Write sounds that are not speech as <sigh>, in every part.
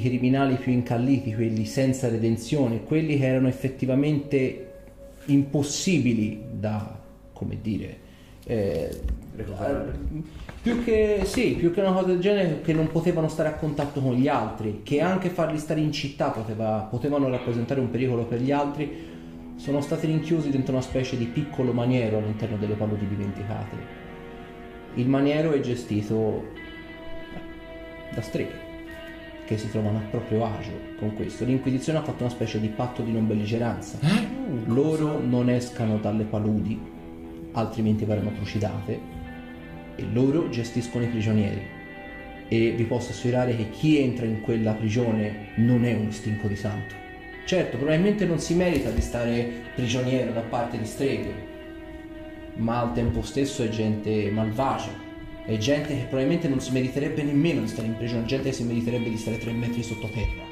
criminali più incalliti, quelli senza redenzione, quelli che erano effettivamente impossibili da, come dire, eh, più che, sì, più che una cosa del genere, che non potevano stare a contatto con gli altri, che anche farli stare in città poteva, potevano rappresentare un pericolo per gli altri, sono stati rinchiusi dentro una specie di piccolo maniero all'interno delle paludi dimenticate. Il maniero è gestito da streghe che si trovano a proprio agio con questo. L'Inquisizione ha fatto una specie di patto di non belligeranza. Eh? Loro non escano dalle paludi, altrimenti verranno trucidate, e loro gestiscono i prigionieri. E vi posso assicurare che chi entra in quella prigione non è un stinco di santo. Certo, probabilmente non si merita di stare prigioniero da parte di streghe, ma al tempo stesso è gente malvagia, è gente che probabilmente non si meriterebbe nemmeno di stare in prigione, gente che si meriterebbe di stare tre metri sottoterra.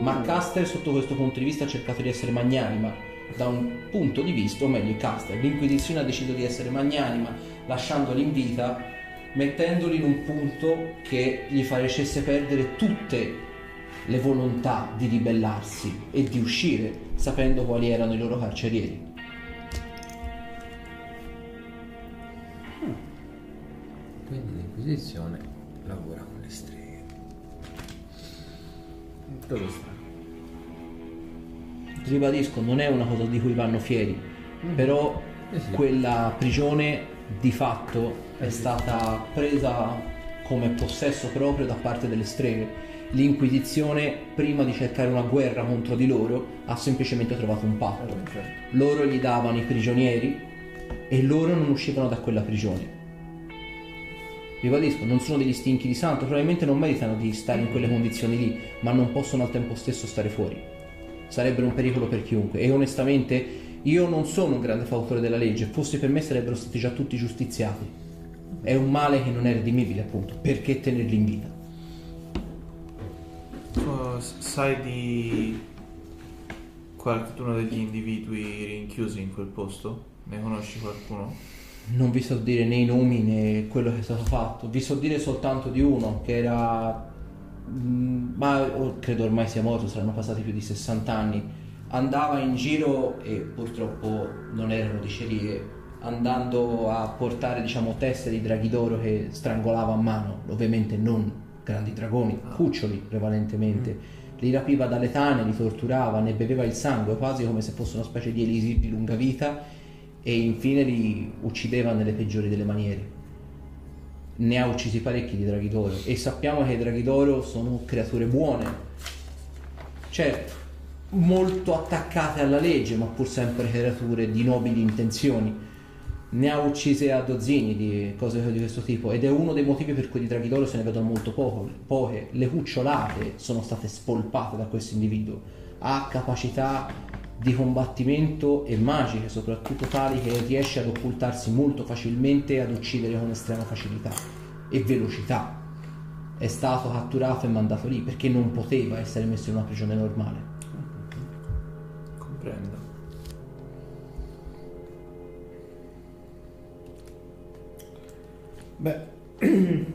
Ma Caster sotto questo punto di vista ha cercato di essere magnanima, da un punto di vista, o meglio Caster, l'Inquisizione ha deciso di essere magnanima, lasciandoli in vita, mettendoli in un punto che gli facesse perdere tutte le volontà di ribellarsi e di uscire, sapendo quali erano i loro carcerieri. Quindi l'Inquisizione lavora con le streghe. Dove sta? ribadisco, non è una cosa di cui vanno fieri, però Eh sì. quella prigione di fatto è stata presa come possesso proprio da parte delle streghe. L'Inquisizione, prima di cercare una guerra contro di loro, ha semplicemente trovato un patto. Loro gli davano i prigionieri e loro non uscivano da quella prigione. Ribadisco, non sono degli stinchi di santo, probabilmente non meritano di stare in quelle condizioni lì, ma non possono al tempo stesso stare fuori. Sarebbero un pericolo per chiunque e onestamente io non sono un grande fautore della legge, fosse per me sarebbero stati già tutti giustiziati. È un male che non è redimibile, appunto, perché tenerli in vita? S- sai di qualcuno degli individui rinchiusi in quel posto? Ne conosci qualcuno? Non vi so dire né i nomi né quello che è stato fatto, vi so dire soltanto di uno che era. mm, ma credo ormai sia morto, saranno passati più di 60 anni. Andava in giro e purtroppo non erano dicerie, andando a portare diciamo teste di draghi d'oro che strangolava a mano, ovviamente non grandi dragoni, cuccioli prevalentemente. Li rapiva dalle tane, li torturava, ne beveva il sangue quasi come se fosse una specie di elisir di lunga vita e infine li uccideva nelle peggiori delle maniere. Ne ha uccisi parecchi di draghi d'oro e sappiamo che i draghi d'oro sono creature buone, certo, molto attaccate alla legge, ma pur sempre creature di nobili intenzioni. Ne ha uccise a dozzini di cose di questo tipo ed è uno dei motivi per cui di draghi d'oro se ne vedono molto poco, poche. Le cucciolate sono state spolpate da questo individuo. Ha capacità di combattimento e magiche, soprattutto tali che riesce ad occultarsi molto facilmente e ad uccidere con estrema facilità e velocità. È stato catturato e mandato lì perché non poteva essere messo in una prigione normale. Comprendo. Beh, <clears throat>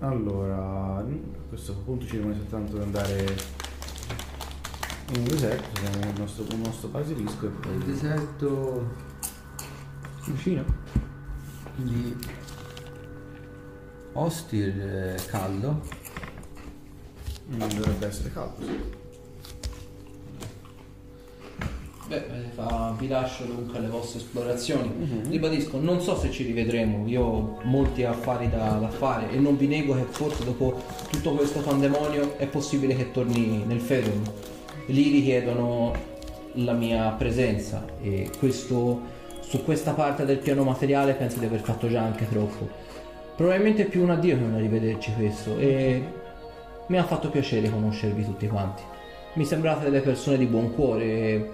allora, a questo punto ci rimane soltanto da andare in un deserto, abbiamo il nostro, un nostro basilisco e Il poi... deserto vicino. Quindi Ostir eh, caldo. Non dovrebbe essere caldo, sì. Beh, eh, fa- vi lascio dunque alle vostre esplorazioni. Ribadisco, non so se ci rivedremo, io ho molti affari da, da fare e non vi nego che forse dopo tutto questo pandemonio è possibile che torni nel Ferum. Lì richiedono la mia presenza e questo, su questa parte del piano materiale penso di aver fatto già anche troppo. Probabilmente è più un addio che un arrivederci questo e mi ha fatto piacere conoscervi tutti quanti. Mi sembrate delle persone di buon cuore e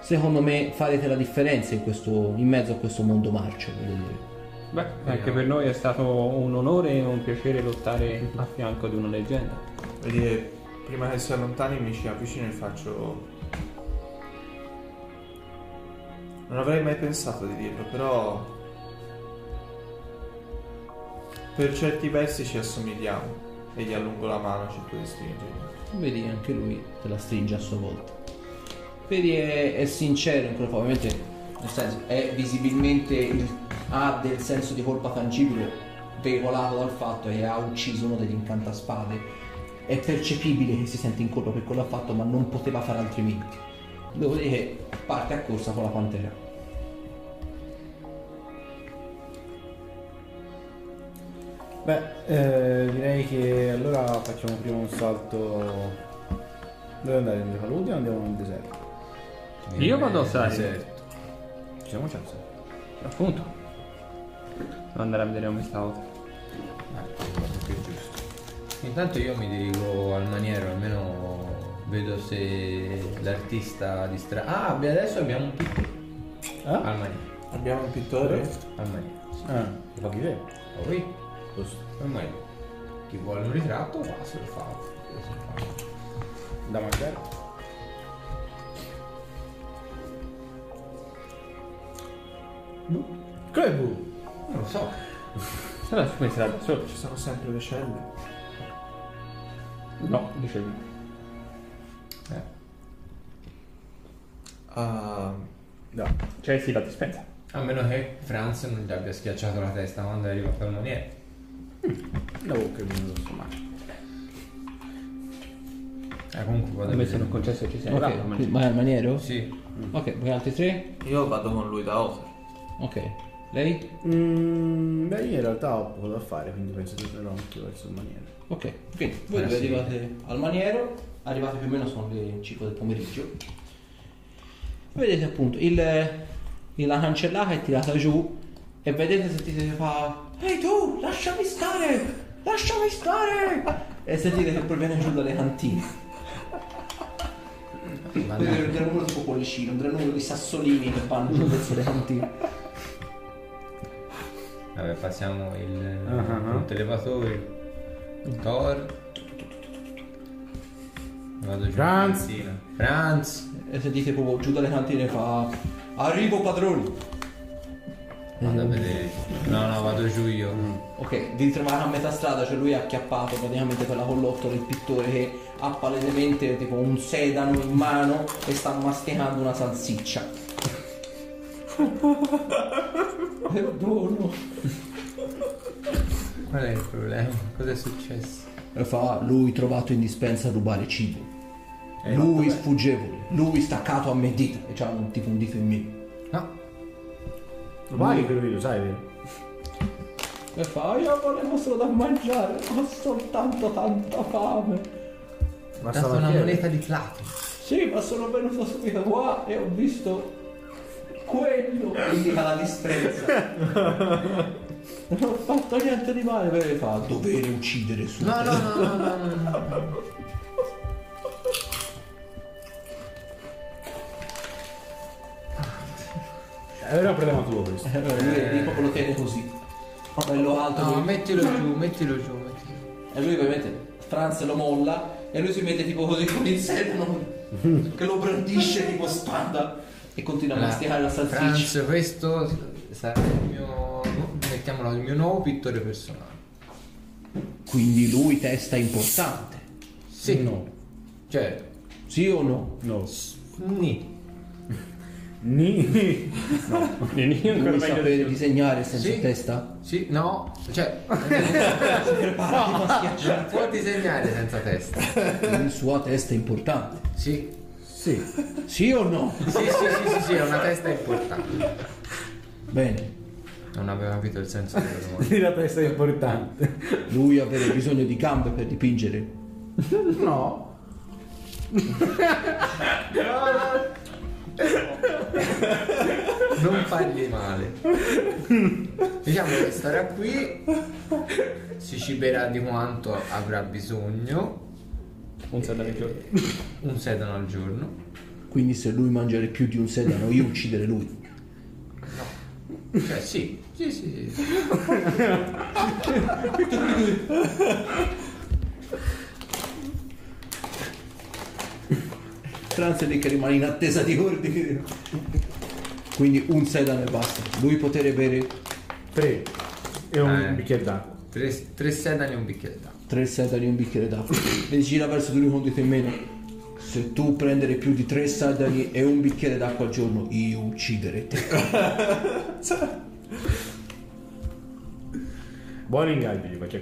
secondo me farete la differenza in, questo, in mezzo a questo mondo marcio. voglio dire. Beh, anche per noi è stato un onore e un piacere lottare a fianco di una leggenda. Vedi che prima che si allontani mi ci avvicino e faccio... Non avrei mai pensato di dirlo, però... Per certi versi ci assomigliamo. E gli allungo la mano, cerco di stringermi. Vedi anche lui te la stringe a sua volta. Vedi è, è sincero in quello ovviamente nel senso è visibilmente il- ha del senso di colpa tangibile veicolato dal fatto che ha ucciso uno degli incantaspade. È percepibile che si sente in colpa per quello che ha fatto, ma non poteva fare altrimenti. Dopodiché parte a corsa con la pantera. Beh, eh, direi che allora facciamo prima un salto. Dove andare? In Paludia o andiamo nel deserto? Io vado a Sari. Deserto. Ci siamo chance. Appunto. Devo andare a vedere come sta. Ah, che giusto. Intanto io mi dirigo al maniero, almeno vedo se l'artista distra... Ah, abbi- adesso abbiamo un pittore. Ah? Al maniero. Abbiamo un pittore? Al maniero. Ah, lo paghi te? Oh, oui. Giusto. Al maniero. Chi vuole un ritratto va, se lo fa. Se lo fa. Da mangiare? Che bu? Non lo so. Se la penserà da solo. Ci sono sempre le celle. No, dicevi. Eh. Ah, No. Cioè sì, la dispensa. A meno che Franz non gli abbia schiacciato la testa quando è arrivato al maniero. La bocca è venuto insomma. Eh, comunque vado a vedere. non concesso ci sei Ok, quindi vai al maniero? Sì. Ok, voi altri tre? io vado con lui da Oser. Ok. Lei? Mm, beh, io in realtà ho poco da fare, quindi penso che tornerò anche verso il maniere. Ok, quindi voi Eh, due sì. arrivate al maniero, arrivate più o meno sono le 5 del pomeriggio. Vedete appunto il, il- la cancellata è tirata giù e vedete sentite che fa Ehi tu, lasciami stare! Lasciami stare! E sentite che proviene giù dalle cantine. Vedete un gran numero tipo cuoricino, un gran numero di sassolini che vanno giù verso le cantine. Vabbè, passiamo il ah. punto elevatore. Thor. Vado giù. Franz. Franz. E sentite proprio giù dalle cantine fa Arrivo padroni! Vado a vedere. No, no, vado giù io. Ok, vi ritrovate a metà strada, cioè lui è acchiappato praticamente per la collottola del pittore che ha palesemente tipo un sedano in mano e sta masticando una salsiccia. Perdono. Qual è il problema? Cosa è successo? E fa lui trovato in dispensa a rubare cibo. Eh, lui vabbè. sfuggevole, lui staccato a me dita e c'ha un tipo un dito in meno. No. Lo paghi quello lì, lo sai, vero? E fa io volevo solo da mangiare, ho soltanto tanta fame. Ho dato una moneta di platino. Sì, ma sono venuto subito qua e ho visto quello. Indica la disprezza. <laughs> Non ho fatto niente di male, perché fa dovere uccidere su. No, no, no, no, no, no, no. È un problema tuo questo. Allora, lui lui proprio lo tiene così. Bello alto. No, lui. mettilo giù, mettilo giù, mettilo giù. E lui ovviamente Franz lo molla e lui si mette tipo così con il sedano che lo brandisce tipo spada e continua a masticare la salsiccia. Franz, questo sarà il mio. Mettiamolo il mio nuovo pittore personale. Quindi lui testa importante. Sì. No. Certo. Sì o no? No. Ni. Ni. Io ancora Lui meglio sapere di disegnare senza Sì. testa? Sì, no. Cioè, a schiacciare. non può disegnare senza testa. La sua testa è importante. Sì. Sì. Sì o no? Sì, sì, sì, sì, sì, è una testa importante. Bene. Non aveva capito il senso della domanda. Lì la testa è importante. Lui avere bisogno di gambe per dipingere. No. Non fargli male. Diciamo che starà qui, si ciberà di quanto avrà bisogno, Un sedano al giorno. <laughs> un sedano al giorno. Quindi se lui mangiare più di un sedano, io uccidere lui. Cioè sì, sì, sì. sì. Franz è lì che rimane in attesa di ordini. Quindi un sedano e basta. Lui potere bere Tre. E un Eh. bicchiere d'acqua. Tre, tre sedani e un bicchiere d'acqua. Tre sedali e un bicchiere d'acqua e gira verso di lui con dito in meno. Se tu prendere più di tre sedali e un bicchiere d'acqua al giorno, io uccidere te. <laughs> Buoni ingaggi gli faccio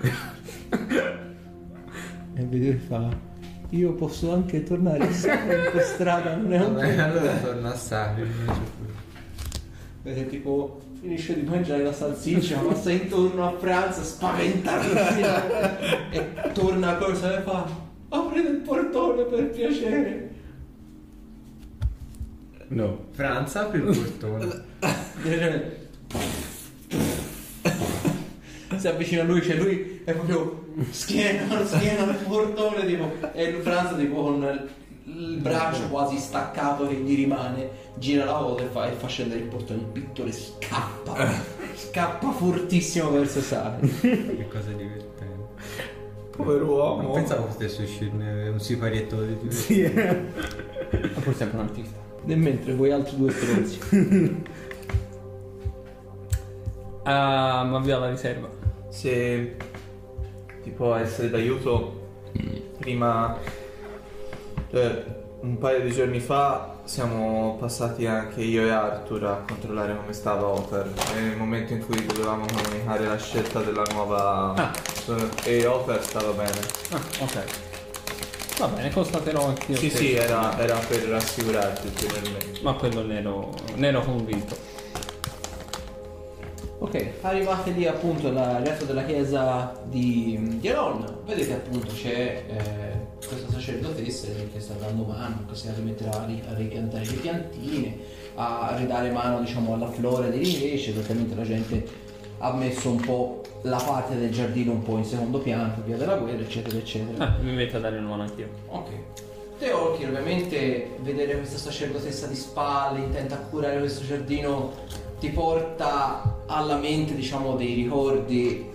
E vedere fa. Io posso anche tornare sempre in questa strada, non è un Vabbè, problema. allora torna a Sari. Vede tipo finisce di mangiare la salsiccia, passa intorno a Franza, spaventatissima e torna a cosa e fa. Aprite il portone per piacere. No. Franza apri il portone. <laughs> Si avvicina a lui, cioè lui è proprio schiena, schiena del portone tipo, e Franza tipo con il braccio quasi staccato che gli rimane, gira la volta e fa, e fa scendere il portone, il pittore scappa, <laughs> scappa fortissimo verso Sari. <laughs> che cosa divertente. Povero uomo. Non pensavo potesse uscirne un siparietto di più. Sì. <laughs> Ma forse è anche un artista. Nel mentre voi altri due stronzi. Ah, ma via la riserva. Se ti può essere d'aiuto, prima, cioè, un paio di giorni fa siamo passati anche io e Arthur a controllare come stava Oper. Nel momento in cui dovevamo comunicare la scelta della nuova... Ah. E Oper stava bene. Ah, ok. Va bene, constaterò anch'io. sì, sì, era, era per rassicurarti ulteriormente. Ma quello ne ero, ne ero convinto. Ok, arrivate lì appunto alla resto della chiesa di, di vedete appunto c'è eh, sacerdotessa che sta dando mano, che si rimetterà a, ri- a ripiantare le piantine, a ridare mano diciamo alla flora dell'invece, praticamente la gente ha messo un po' la parte del giardino un po' in secondo piano, via della guerra, eccetera, eccetera. Ah, mi metto a dare una mano anch'io. Ok. Teolkir ovviamente vedere questa sacerdotessa di spalle, intenta curare questo giardino, ti porta alla mente diciamo dei ricordi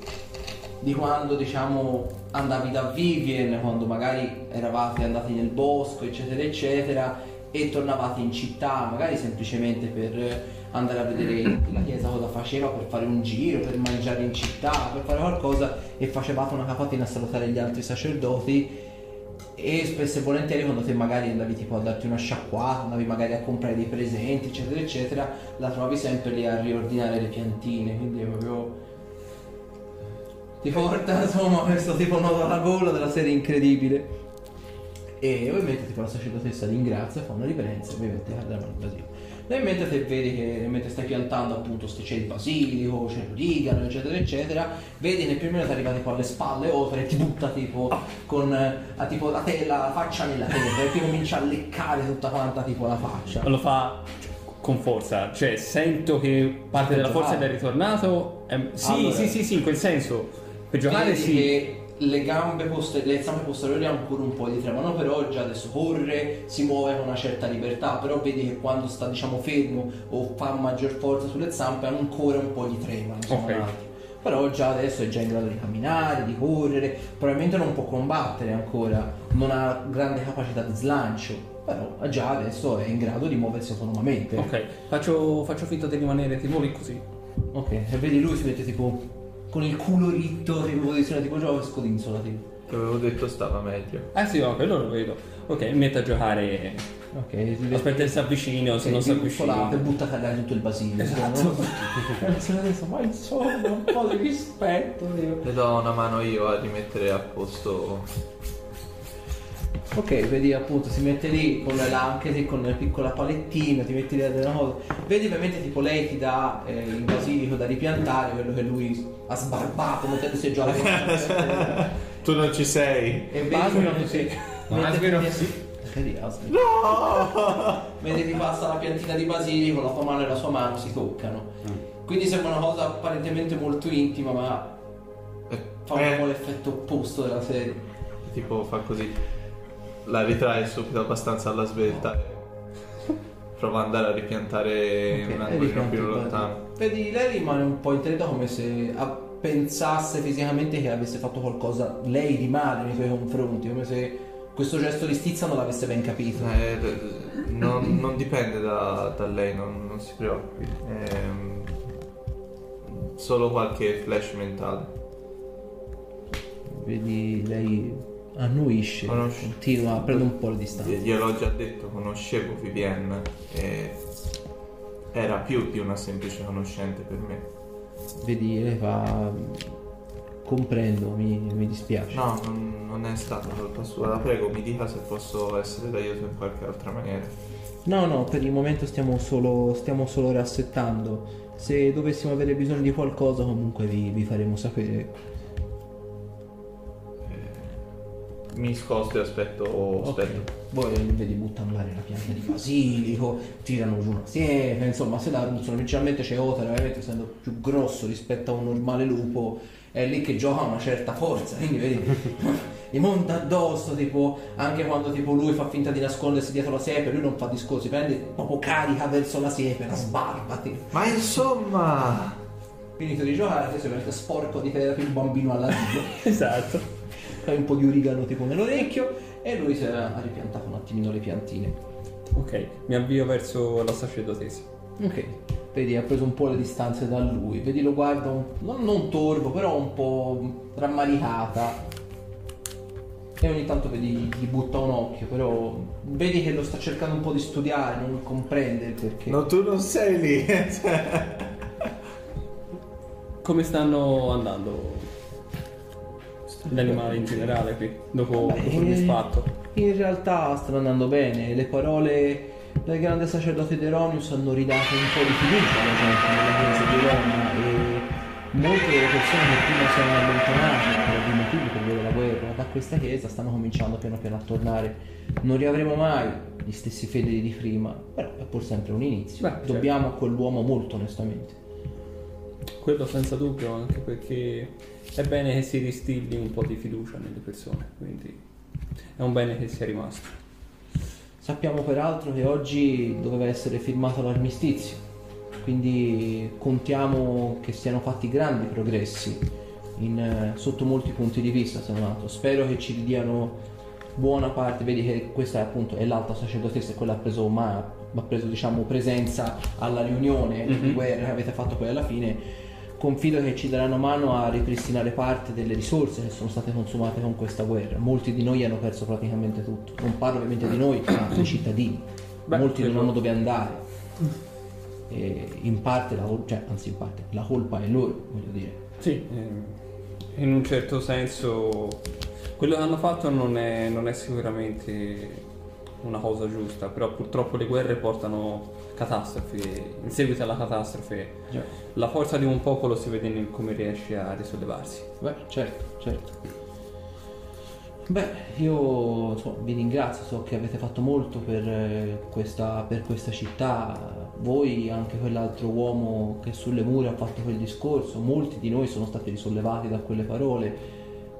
di quando diciamo andavi da Vivien, quando magari eravate andati nel bosco eccetera eccetera e tornavate in città, magari semplicemente per andare a vedere la chiesa cosa faceva, per fare un giro, per mangiare in città, per fare qualcosa e facevate una capatina a salutare gli altri sacerdoti. E spesso e volentieri quando te magari andavi tipo a darti una sciacquata, andavi magari a comprare dei presenti, eccetera, eccetera, la trovavi sempre lì a riordinare le piantine, quindi è proprio ti porta insomma questo tipo nodo alla gola della serie incredibile. E ovviamente tipo la sacerdotessa ringrazia, fa una riverenza e ovviamente dà la mano al basilico. Nel mentre te vedi che mentre stai piantando appunto c'è il basilico, c'è l'origano, eccetera, eccetera, vedi nel primo minuto arriva tipo alle spalle oltre e ti butta tipo con eh, a, tipo la, te- la faccia nella terra e ti comincia a leccare tutta quanta tipo la faccia. Lo fa con forza, cioè sento che parte della forza è ritornato. ehm, sì, Allora. sì, sì, sì, in quel senso. Per giocare Vedi sì. che le gambe poste- le zampe posteriori hanno ancora un po' di tremano, però già adesso corre, si muove con una certa libertà, però vedi che quando sta diciamo fermo o fa maggior forza sulle zampe ancora un po' di tremano. Ok. Però già adesso è già in grado di camminare, di correre, probabilmente non può combattere ancora, non ha grande capacità di slancio, però già adesso è in grado di muoversi autonomamente. Ok, faccio, faccio finta di rimanere tipo lì così. Ok, e vedi lui si mette tipo con il culo ritto, in posizione tipo gioco e scodinzola tipo. Ti avevo detto stava meglio. Eh sì, no, quello lo vedo. Ok, metto a giocare. Ok, Aspetta se si avvicina o se non si avvicina. e butta a cagare tutto il basilico. Esatto. no? <laughs> E ne adesso, ma insomma, un po' di rispetto. Le do una mano io a rimettere a posto. Ok, vedi appunto, si mette lì con la, anche lì con la piccola palettina, ti metti lì a delle cose. Vedi ovviamente tipo lei ti dà eh, il basilico da ripiantare, quello che lui ha sbarbato, mettendosi giù alla terra. Tu non ci sei. E vedi Asmiro mentre- sì. mentre Asmiro ti- sì. Vedi, Asmiro. No! Mentre ti passa la piantina di basilico, la tua mano e la sua mano si toccano. Quindi sembra una cosa apparentemente molto intima, ma fa un po' Eh, l'effetto opposto della serie. tipo fa così. La ritrae subito abbastanza alla svelta. e Prova ad andare a ripiantare Ok, un e angolino più lontano. Vedi, lei rimane un po' interdetta come se pensasse fisicamente che avesse fatto qualcosa lei di male nei suoi confronti, come se questo gesto di stizza non l'avesse ben capito. Eh, non, non dipende da, da lei, non, non si preoccupi. Ehm, solo qualche flash mentale. vedi lei annuisce, Conosci- continua, prende un po' le distanze. Gliel'ho già detto, conoscevo Vivienne e era più di una semplice conoscente per me. Vedi, lei fa... Comprendo, mi, mi dispiace. No, non, non è stata colpa sua. La prego, mi dica se posso essere d'aiuto in qualche altra maniera. No, no, per il momento stiamo solo, stiamo solo rassettando. Se dovessimo avere bisogno di qualcosa, comunque vi, vi faremo sapere. Mi sposto e aspetto. aspetto. Poi vedi buttano l'aria la pianta di basilico, tirano giù una siepe, insomma se la ruzzano, principalmente c'è Otara, veramente essendo più grosso rispetto a un normale lupo, è lì che gioca una certa forza, quindi vedi, <laughs> gli monta addosso, tipo, anche quando tipo lui fa finta di nascondersi dietro la siepe, lui non fa discorsi, prende proprio carica verso la siepe, la sbarba, tipo. Ma insomma. Finito di giocare, adesso veramente sporco di terra il bambino all'asilo. <laughs> Esatto. Fai un po' di origano tipo nell'orecchio e lui si era ripiantato un attimino le piantine. Ok, mi avvio verso la sacerdotessa. Ok, vedi, ha preso un po' le distanze da lui, vedi lo guarda un, non, non torvo, però un po' rammaricata. E ogni tanto vedi, gli butta un occhio, però vedi che lo sta cercando un po' di studiare, non comprende il perché. No, tu non sei lì. Come stanno andando gli animali in generale qui, dopo, Beh, misfatto? In realtà stanno andando bene, le parole del grande sacerdote De Ronius hanno ridato un po' di fiducia alla gente nella chiesa di Roma e molte delle persone che prima si erano allontanate per ovvi motivi per via della guerra da questa chiesa stanno cominciando piano piano a tornare. Non riavremo mai gli stessi fedeli di prima, però è pur sempre un inizio. Beh, certo. Dobbiamo a quell'uomo molto onestamente. Quello senza dubbio, anche perché è bene che si distilli un po' di fiducia nelle persone, quindi è un bene che sia rimasto. Sappiamo peraltro che oggi doveva essere firmato l'armistizio, quindi contiamo che siano fatti grandi progressi in, sotto molti punti di vista, se non altro. Spero che ci ridiano buona parte, vedi che questa è appunto è l'alta sacerdotessa, quella ha preso, ma, ha preso diciamo, presenza alla riunione di Mhm. guerra che avete fatto poi alla fine. Confido che ci daranno mano a ripristinare parte delle risorse che sono state consumate con questa guerra. Molti di noi hanno perso praticamente tutto. Non parlo ovviamente di noi, ma dei cittadini. Beh, Molti non hanno dove andare. E in parte, la, cioè, anzi in parte, la colpa è loro, voglio dire. Sì, in un certo senso quello che hanno fatto non è, non è sicuramente una cosa giusta, però purtroppo le guerre portano catastrofi in seguito alla catastrofe Già. la forza di un popolo si vede nel come riesce a risollevarsi. Beh, certo, certo. Beh, io insomma, vi ringrazio, so che avete fatto molto per, eh, questa, per questa città, voi, anche quell'altro uomo che sulle mura ha fatto quel discorso, molti di noi sono stati risollevati da quelle parole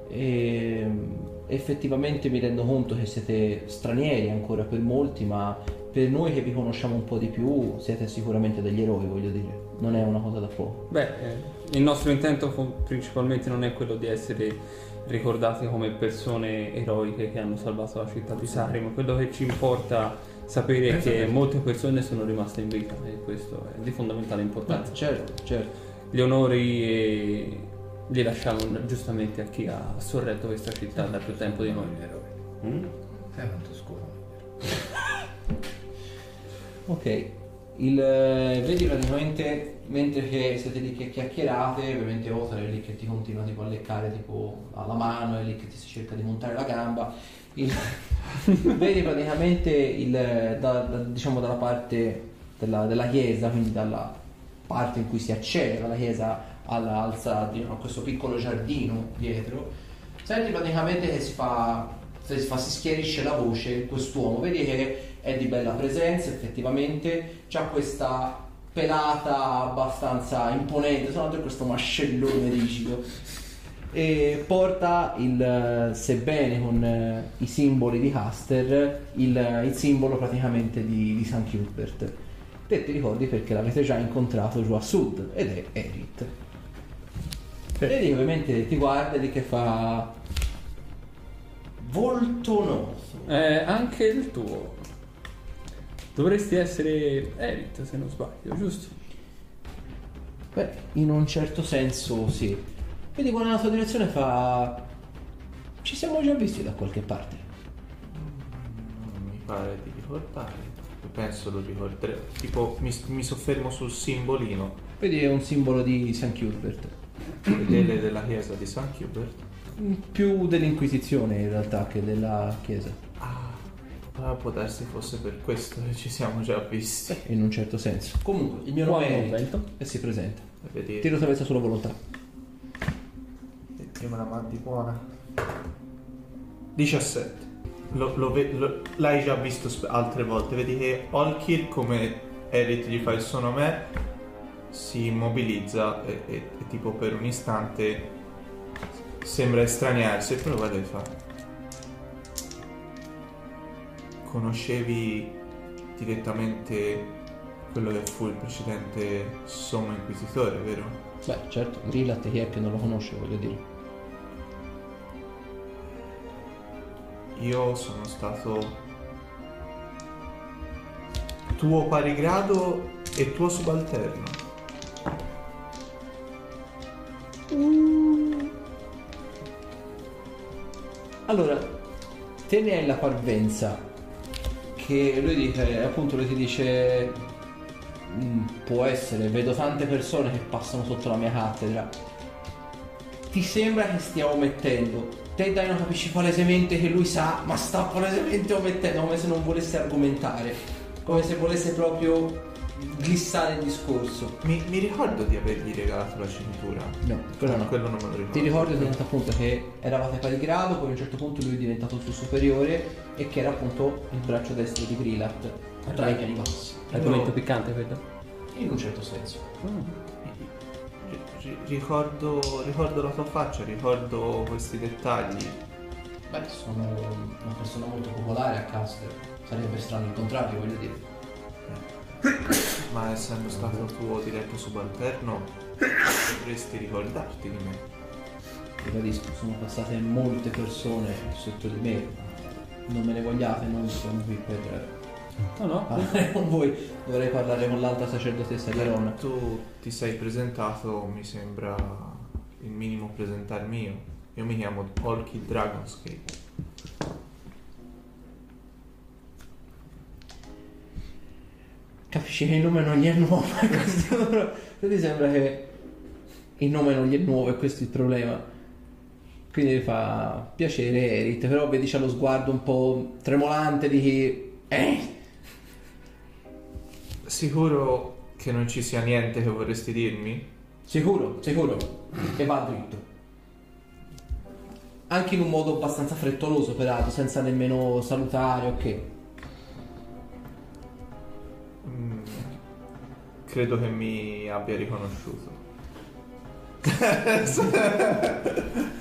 e mm, effettivamente mi rendo conto che siete stranieri ancora per molti, ma per noi che vi conosciamo un po' di più siete sicuramente degli eroi, voglio dire, non è una cosa da poco. Beh, eh, il nostro intento principalmente non è quello di essere ricordati come persone eroiche che hanno salvato la città di Sari, ma quello che ci importa sapere è che molte persone sono rimaste in vita e questo è di fondamentale importanza. certo, certo. Gli onori li lasciamo giustamente a chi ha sorretto questa città da più tempo di noi. Mm? Sai quanto scuola? Ok, il, eh, vedi praticamente mentre che siete lì che chiacchierate, ovviamente Otar è lì che ti continua tipo, a leccare tipo alla mano, è lì che ti si cerca di montare la gamba. Il- <laughs> vedi praticamente il, da- da- diciamo dalla parte della, della chiesa, quindi dalla parte in cui si accede dalla chiesa alla alza, diciamo, a questo piccolo giardino dietro, senti praticamente che si fa, si, fa, si schiarisce la voce quest'uomo, vedi che è di bella presenza effettivamente, c'ha questa pelata abbastanza imponente, sono altro questo mascellone rigido e porta il, sebbene con eh, i simboli di Caster, il, il simbolo praticamente di, di San Hubert. Te ti ricordi perché l'avete già incontrato giù a sud ed è Erit. Vedi ovviamente ti guarda lì che fa volto noto. Eh, anche il tuo. Dovresti essere Erit se non sbaglio, giusto? Beh, in un certo senso sì. Vedi guarda nella sua direzione e fa Ci siamo già visti da qualche parte. Non mi pare di ricordare. Penso lo ricorderò. Tipo, mi, mi soffermo sul simbolino. Vedi, è un simbolo di St. Hubert. Fedele della chiesa di San Hubert. Più dell'Inquisizione in realtà che della Chiesa. Ah, allora può darsi fosse per questo che ci siamo già visti. In un certo senso. Comunque, il mio Buon nome è... convento. E si presenta. Vedi, Tiro salvezza sulla volontà. prima la mandi buona. 17. Lo- lo ve- lo- l'hai già visto sp- altre volte. Vedi che Olkir, come Erit gli fa il suo nome, si immobilizza e, e- e tipo per un istante sembra estraniarsi e poi guarda e fa. Conoscevi direttamente quello che fu il precedente sommo inquisitore, vero? Beh, certo, Grillat chi è che non lo conosce, voglio dire. Io sono stato tuo pari grado e tuo subalterno. Allora, te ne hai la parvenza che lui dice, appunto lui ti dice, "Mm, può essere, vedo tante persone che passano sotto la mia cattedra. Ti sembra che stia omettendo. Te dai non capisci palesemente che lui sa, ma sta palesemente omettendo, come se non volesse argomentare, come se volesse proprio glissare il discorso. Mi, mi ricordo di avergli regalato la cintura. No, quello no. Quello non me lo ricordo. Ti ricordi soltanto appunto che eravate pari grado, poi a un certo punto lui è diventato il suo superiore e che era appunto il braccio destro di Grillat tra i piani bassi. Argomento piccante, vedo. In un certo senso. Ri- ricordo, ricordo la tua faccia, ricordo questi dettagli. Beh, sono una persona molto popolare a Caster. Sarebbe strano il contrario, voglio dire. Ma essendo stato tuo diretto subalterno, dovresti ricordarti di me. Ribadisco, sono passate molte persone sotto di me. Non me ne vogliate, non sono qui per No, no. parlare con voi. Dovrei parlare con l'alta sacerdotessa di Arona. Tu ti sei presentato, mi sembra il minimo presentarmi io. Io mi chiamo Olki Dragonscape. Capisci che il nome non gli è nuovo. <laughs> questo però ti sembra che il nome non gli è nuovo e questo è il problema. Quindi mi fa piacere Erit, però vedi c'ha lo sguardo un po' tremolante di chi... Eh? Sicuro che non ci sia niente che vorresti dirmi? Sicuro, sicuro. E va dritto. Anche in un modo abbastanza frettoloso peraltro, senza nemmeno salutare, ok. Mm, credo che mi abbia riconosciuto. <laughs>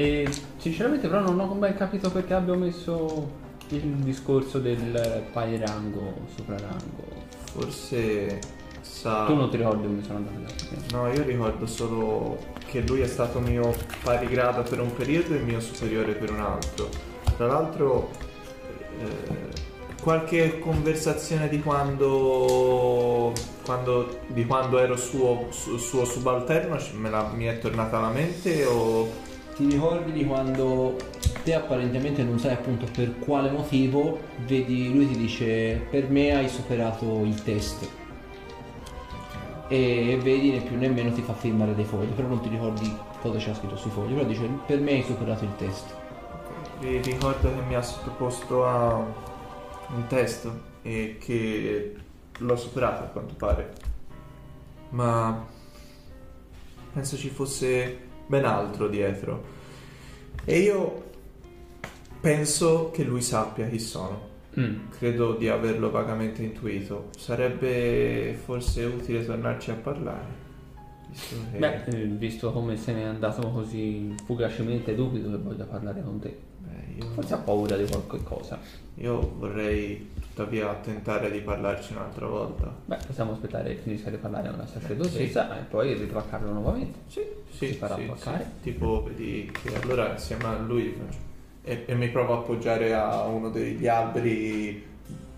E sinceramente però non ho ben capito perché abbia messo il discorso del pari rango, soprarango. Forse sa... Tu non ti ricordi come sono andato là? No, io ricordo solo che lui è stato mio pari grado per un periodo e mio superiore per un altro. Tra l'altro, eh, qualche conversazione di quando, quando- di quando ero suo, su- suo subalterno la- mi è tornata alla mente o... Ti ricordi di quando te apparentemente non sai appunto per quale motivo, vedi, lui ti dice per me hai superato il test. E vedi né più né meno ti fa firmare dei fogli, però non ti ricordi cosa c'è scritto sui fogli, però dice per me hai superato il test. Vi ricordo che mi ha sottoposto a un test e che l'ho superato a quanto pare. Ma penso ci fosse ben altro dietro. E io penso che lui sappia chi sono. Mm. Credo di averlo vagamente intuito. Sarebbe forse utile tornarci a parlare. Visto che... Beh, eh, visto come se n'è andato così fugacemente, dubito che voglia parlare con te. Beh, io... Forse ha paura di qualche cosa. Io vorrei tuttavia tentare di parlarci un'altra volta. Beh, possiamo aspettare che finisca di parlare a una sacerdotessa e poi ritraccarlo nuovamente. Sì, sì, Si farà sì, attaccare. sì. Tipo, vedi che allora insieme a lui faccio- e, e mi provo a appoggiare a uno degli alberi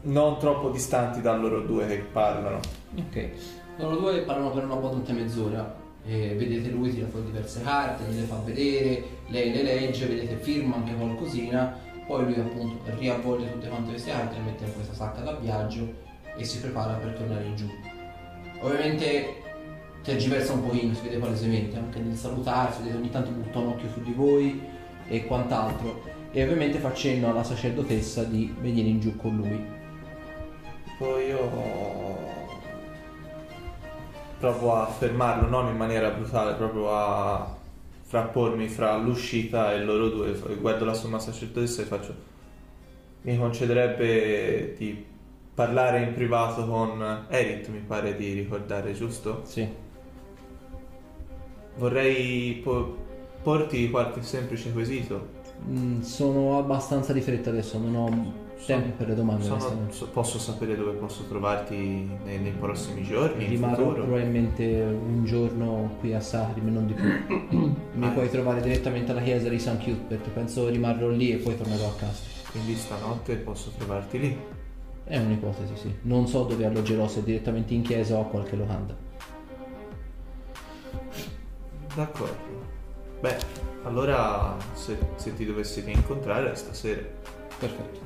non troppo distanti da loro due che parlano. Ok. Loro due parlano per una abbondante mezz'ora. E vedete lui tira fuori diverse carte, gliele fa vedere, lei le legge, vedete firma anche qualcosina, poi lui appunto riavvolge tutte quante queste carte, le mette in questa sacca da viaggio e si prepara per tornare giù. Ovviamente tergiversa un pochino, si vede palesemente, anche nel salutarsi, vedete ogni tanto butta un occhio su di voi e quant'altro. E ovviamente fa cenno alla sacerdotessa di venire in giù con lui. Poi io provo a fermarlo, non in maniera brutale, proprio a frappormi fra l'uscita e loro due. Guardo la somma sacerdotessa e faccio... Mi concederebbe di parlare in privato con Erit, mi pare di ricordare, giusto? Sì. Vorrei po- porti qualche semplice quesito. Mm, sono abbastanza di fretta adesso, non ho tempo per le domande. Sono- onestamente. so- posso sapere dove posso trovarti nei, nei prossimi giorni, Rimarrò probabilmente un giorno qui a Sahrim e non di più. <coughs> Mi Ah. puoi trovare direttamente alla chiesa di San Cuthbert. Penso rimarrò lì e poi tornerò a casa. Quindi stanotte posso trovarti lì. È un'ipotesi, sì. Non so dove alloggerò, se direttamente in chiesa o a qualche locanda. D'accordo. Beh, allora se, se ti dovessi rincontrare stasera. Perfetto.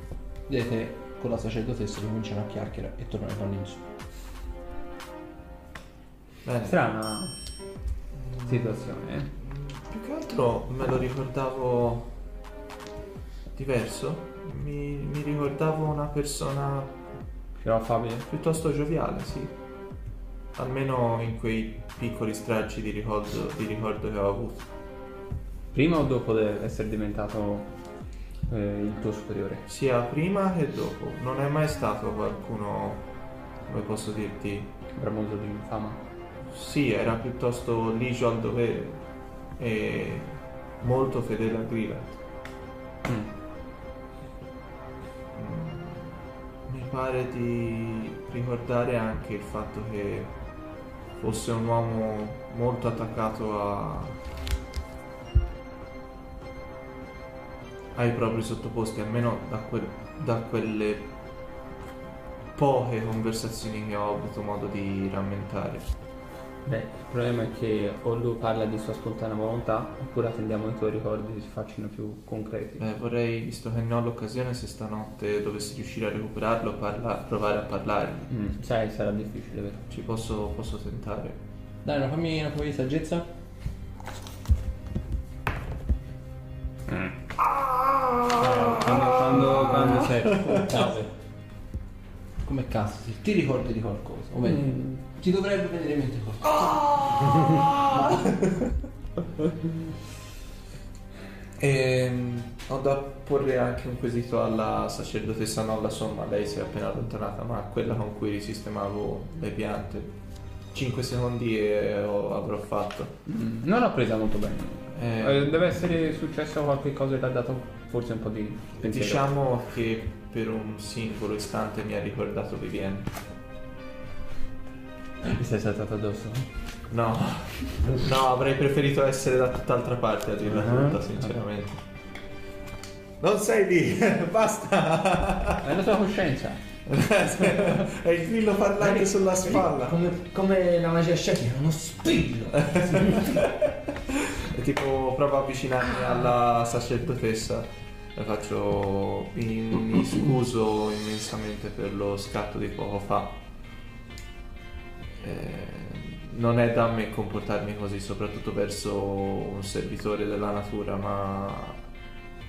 Vedete, con la sacerdotessa cominciano a chiacchierare e tornano in su. Bene. Strana situazione, eh? Più che altro me lo ricordavo diverso. Mi, mi ricordavo una persona Più affabile. piuttosto gioviale, sì. Almeno in quei piccoli stracci di ricordo, di ricordo che ho avuto. Prima o dopo di essere diventato eh, il tuo superiore? Sia prima che dopo. Non è mai stato qualcuno, come posso dirti, Bramoso di fama. Sì, era piuttosto ligio al dovere e molto fedele a Grivet. Mm. Mi pare di ricordare anche il fatto che fosse un uomo molto attaccato a... ai propri sottoposti, almeno da, quel- da quelle poche conversazioni che ho avuto modo di rammentare. Beh, il problema è che o lui parla di sua spontanea volontà oppure attendiamo che i tuoi ricordi si facciano più concreti. Beh, vorrei, visto che ne ho l'occasione, se stanotte dovessi riuscire a recuperarlo, parla- provare a parlargli. Mm, sai, sarà difficile, vero? Ci posso, posso tentare. Dai, no, fammi una prova di saggezza. Quando, quando, quando sei... <laughs> Cazzo. Come cazzo? Ti ricordi di qualcosa? O meglio, ti dovrebbe venire in mente qualcosa. <laughs> Ehm, ho da porre anche un quesito alla sacerdotessa, non la somma, lei si è appena allontanata, ma quella con cui risistemavo le piante. 5 secondi e ho- avrò fatto. Mm, Non l'ho presa molto bene. Eh, Eh, deve essere successo qualche cosa che ti ha dato forse un po' di pensiero. diciamo che per un singolo istante mi ha ricordato Vivienne. Mi sei saltato addosso? No, no, avrei preferito essere da tutt'altra parte a dirla Ah, tutta, sinceramente. Non sei lì, <laughs> basta! È la tua coscienza. È il grillo parlante sulla spalla. Come, come la magia scetica, uno spillo. <laughs> E tipo provo a avvicinarmi alla sacerdotessa e faccio mi, mi scuso immensamente per lo scatto di poco fa. Eh, non è da me comportarmi così, soprattutto verso un servitore della natura, ma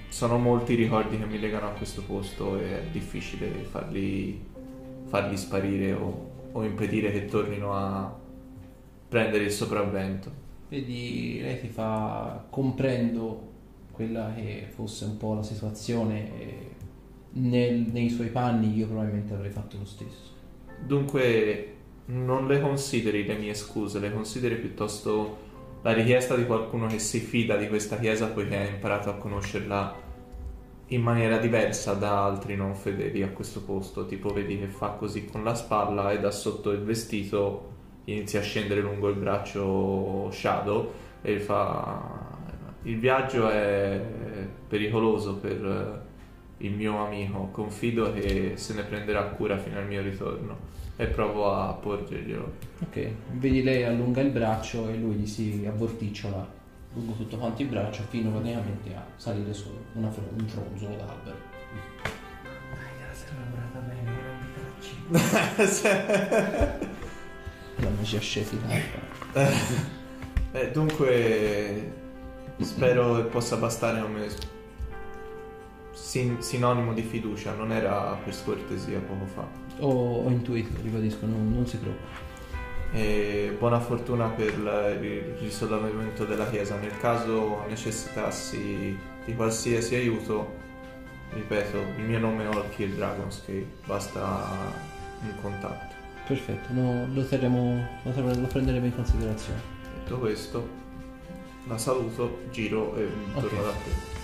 sono molti i ricordi che mi legano a questo posto e è difficile farli, farli sparire o, o impedire che tornino a prendere il sopravvento. Vedi, lei ti fa comprendo quella che fosse un po' la situazione e nel- nei suoi panni io probabilmente avrei fatto lo stesso. Dunque, non le consideri le mie scuse, le consideri piuttosto la richiesta di qualcuno che si fida di questa chiesa poiché ha imparato a conoscerla in maniera diversa da altri non fedeli a questo posto. Tipo, vedi che fa così con la spalla e da sotto il vestito inizia a scendere lungo il braccio Shadow e fa il viaggio è pericoloso per il mio amico, confido che se ne prenderà cura fino al mio ritorno e provo a porgerglielo. Ok, vedi lei allunga il braccio e lui gli si avvorticciola lungo tutto quanto il braccio fino praticamente a salire su una fro- un fronzolo d'albero. La <laughs> <laughs> magia scetica. Eh, dunque, spero che possa bastare come sin- sinonimo di fiducia, non era per scortesia poco fa. Ho, ho intuito, ribadisco, non, non si preoccupi. E buona fortuna per il risollevamento della chiesa. Nel caso necessitassi di qualsiasi aiuto, ripeto, il mio nome è Olkir Dragonscale, basta un contatto. Perfetto, no, lo, terremo, lo, terremo- lo prenderemo in considerazione. Detto questo, la saluto, giro e torno da te.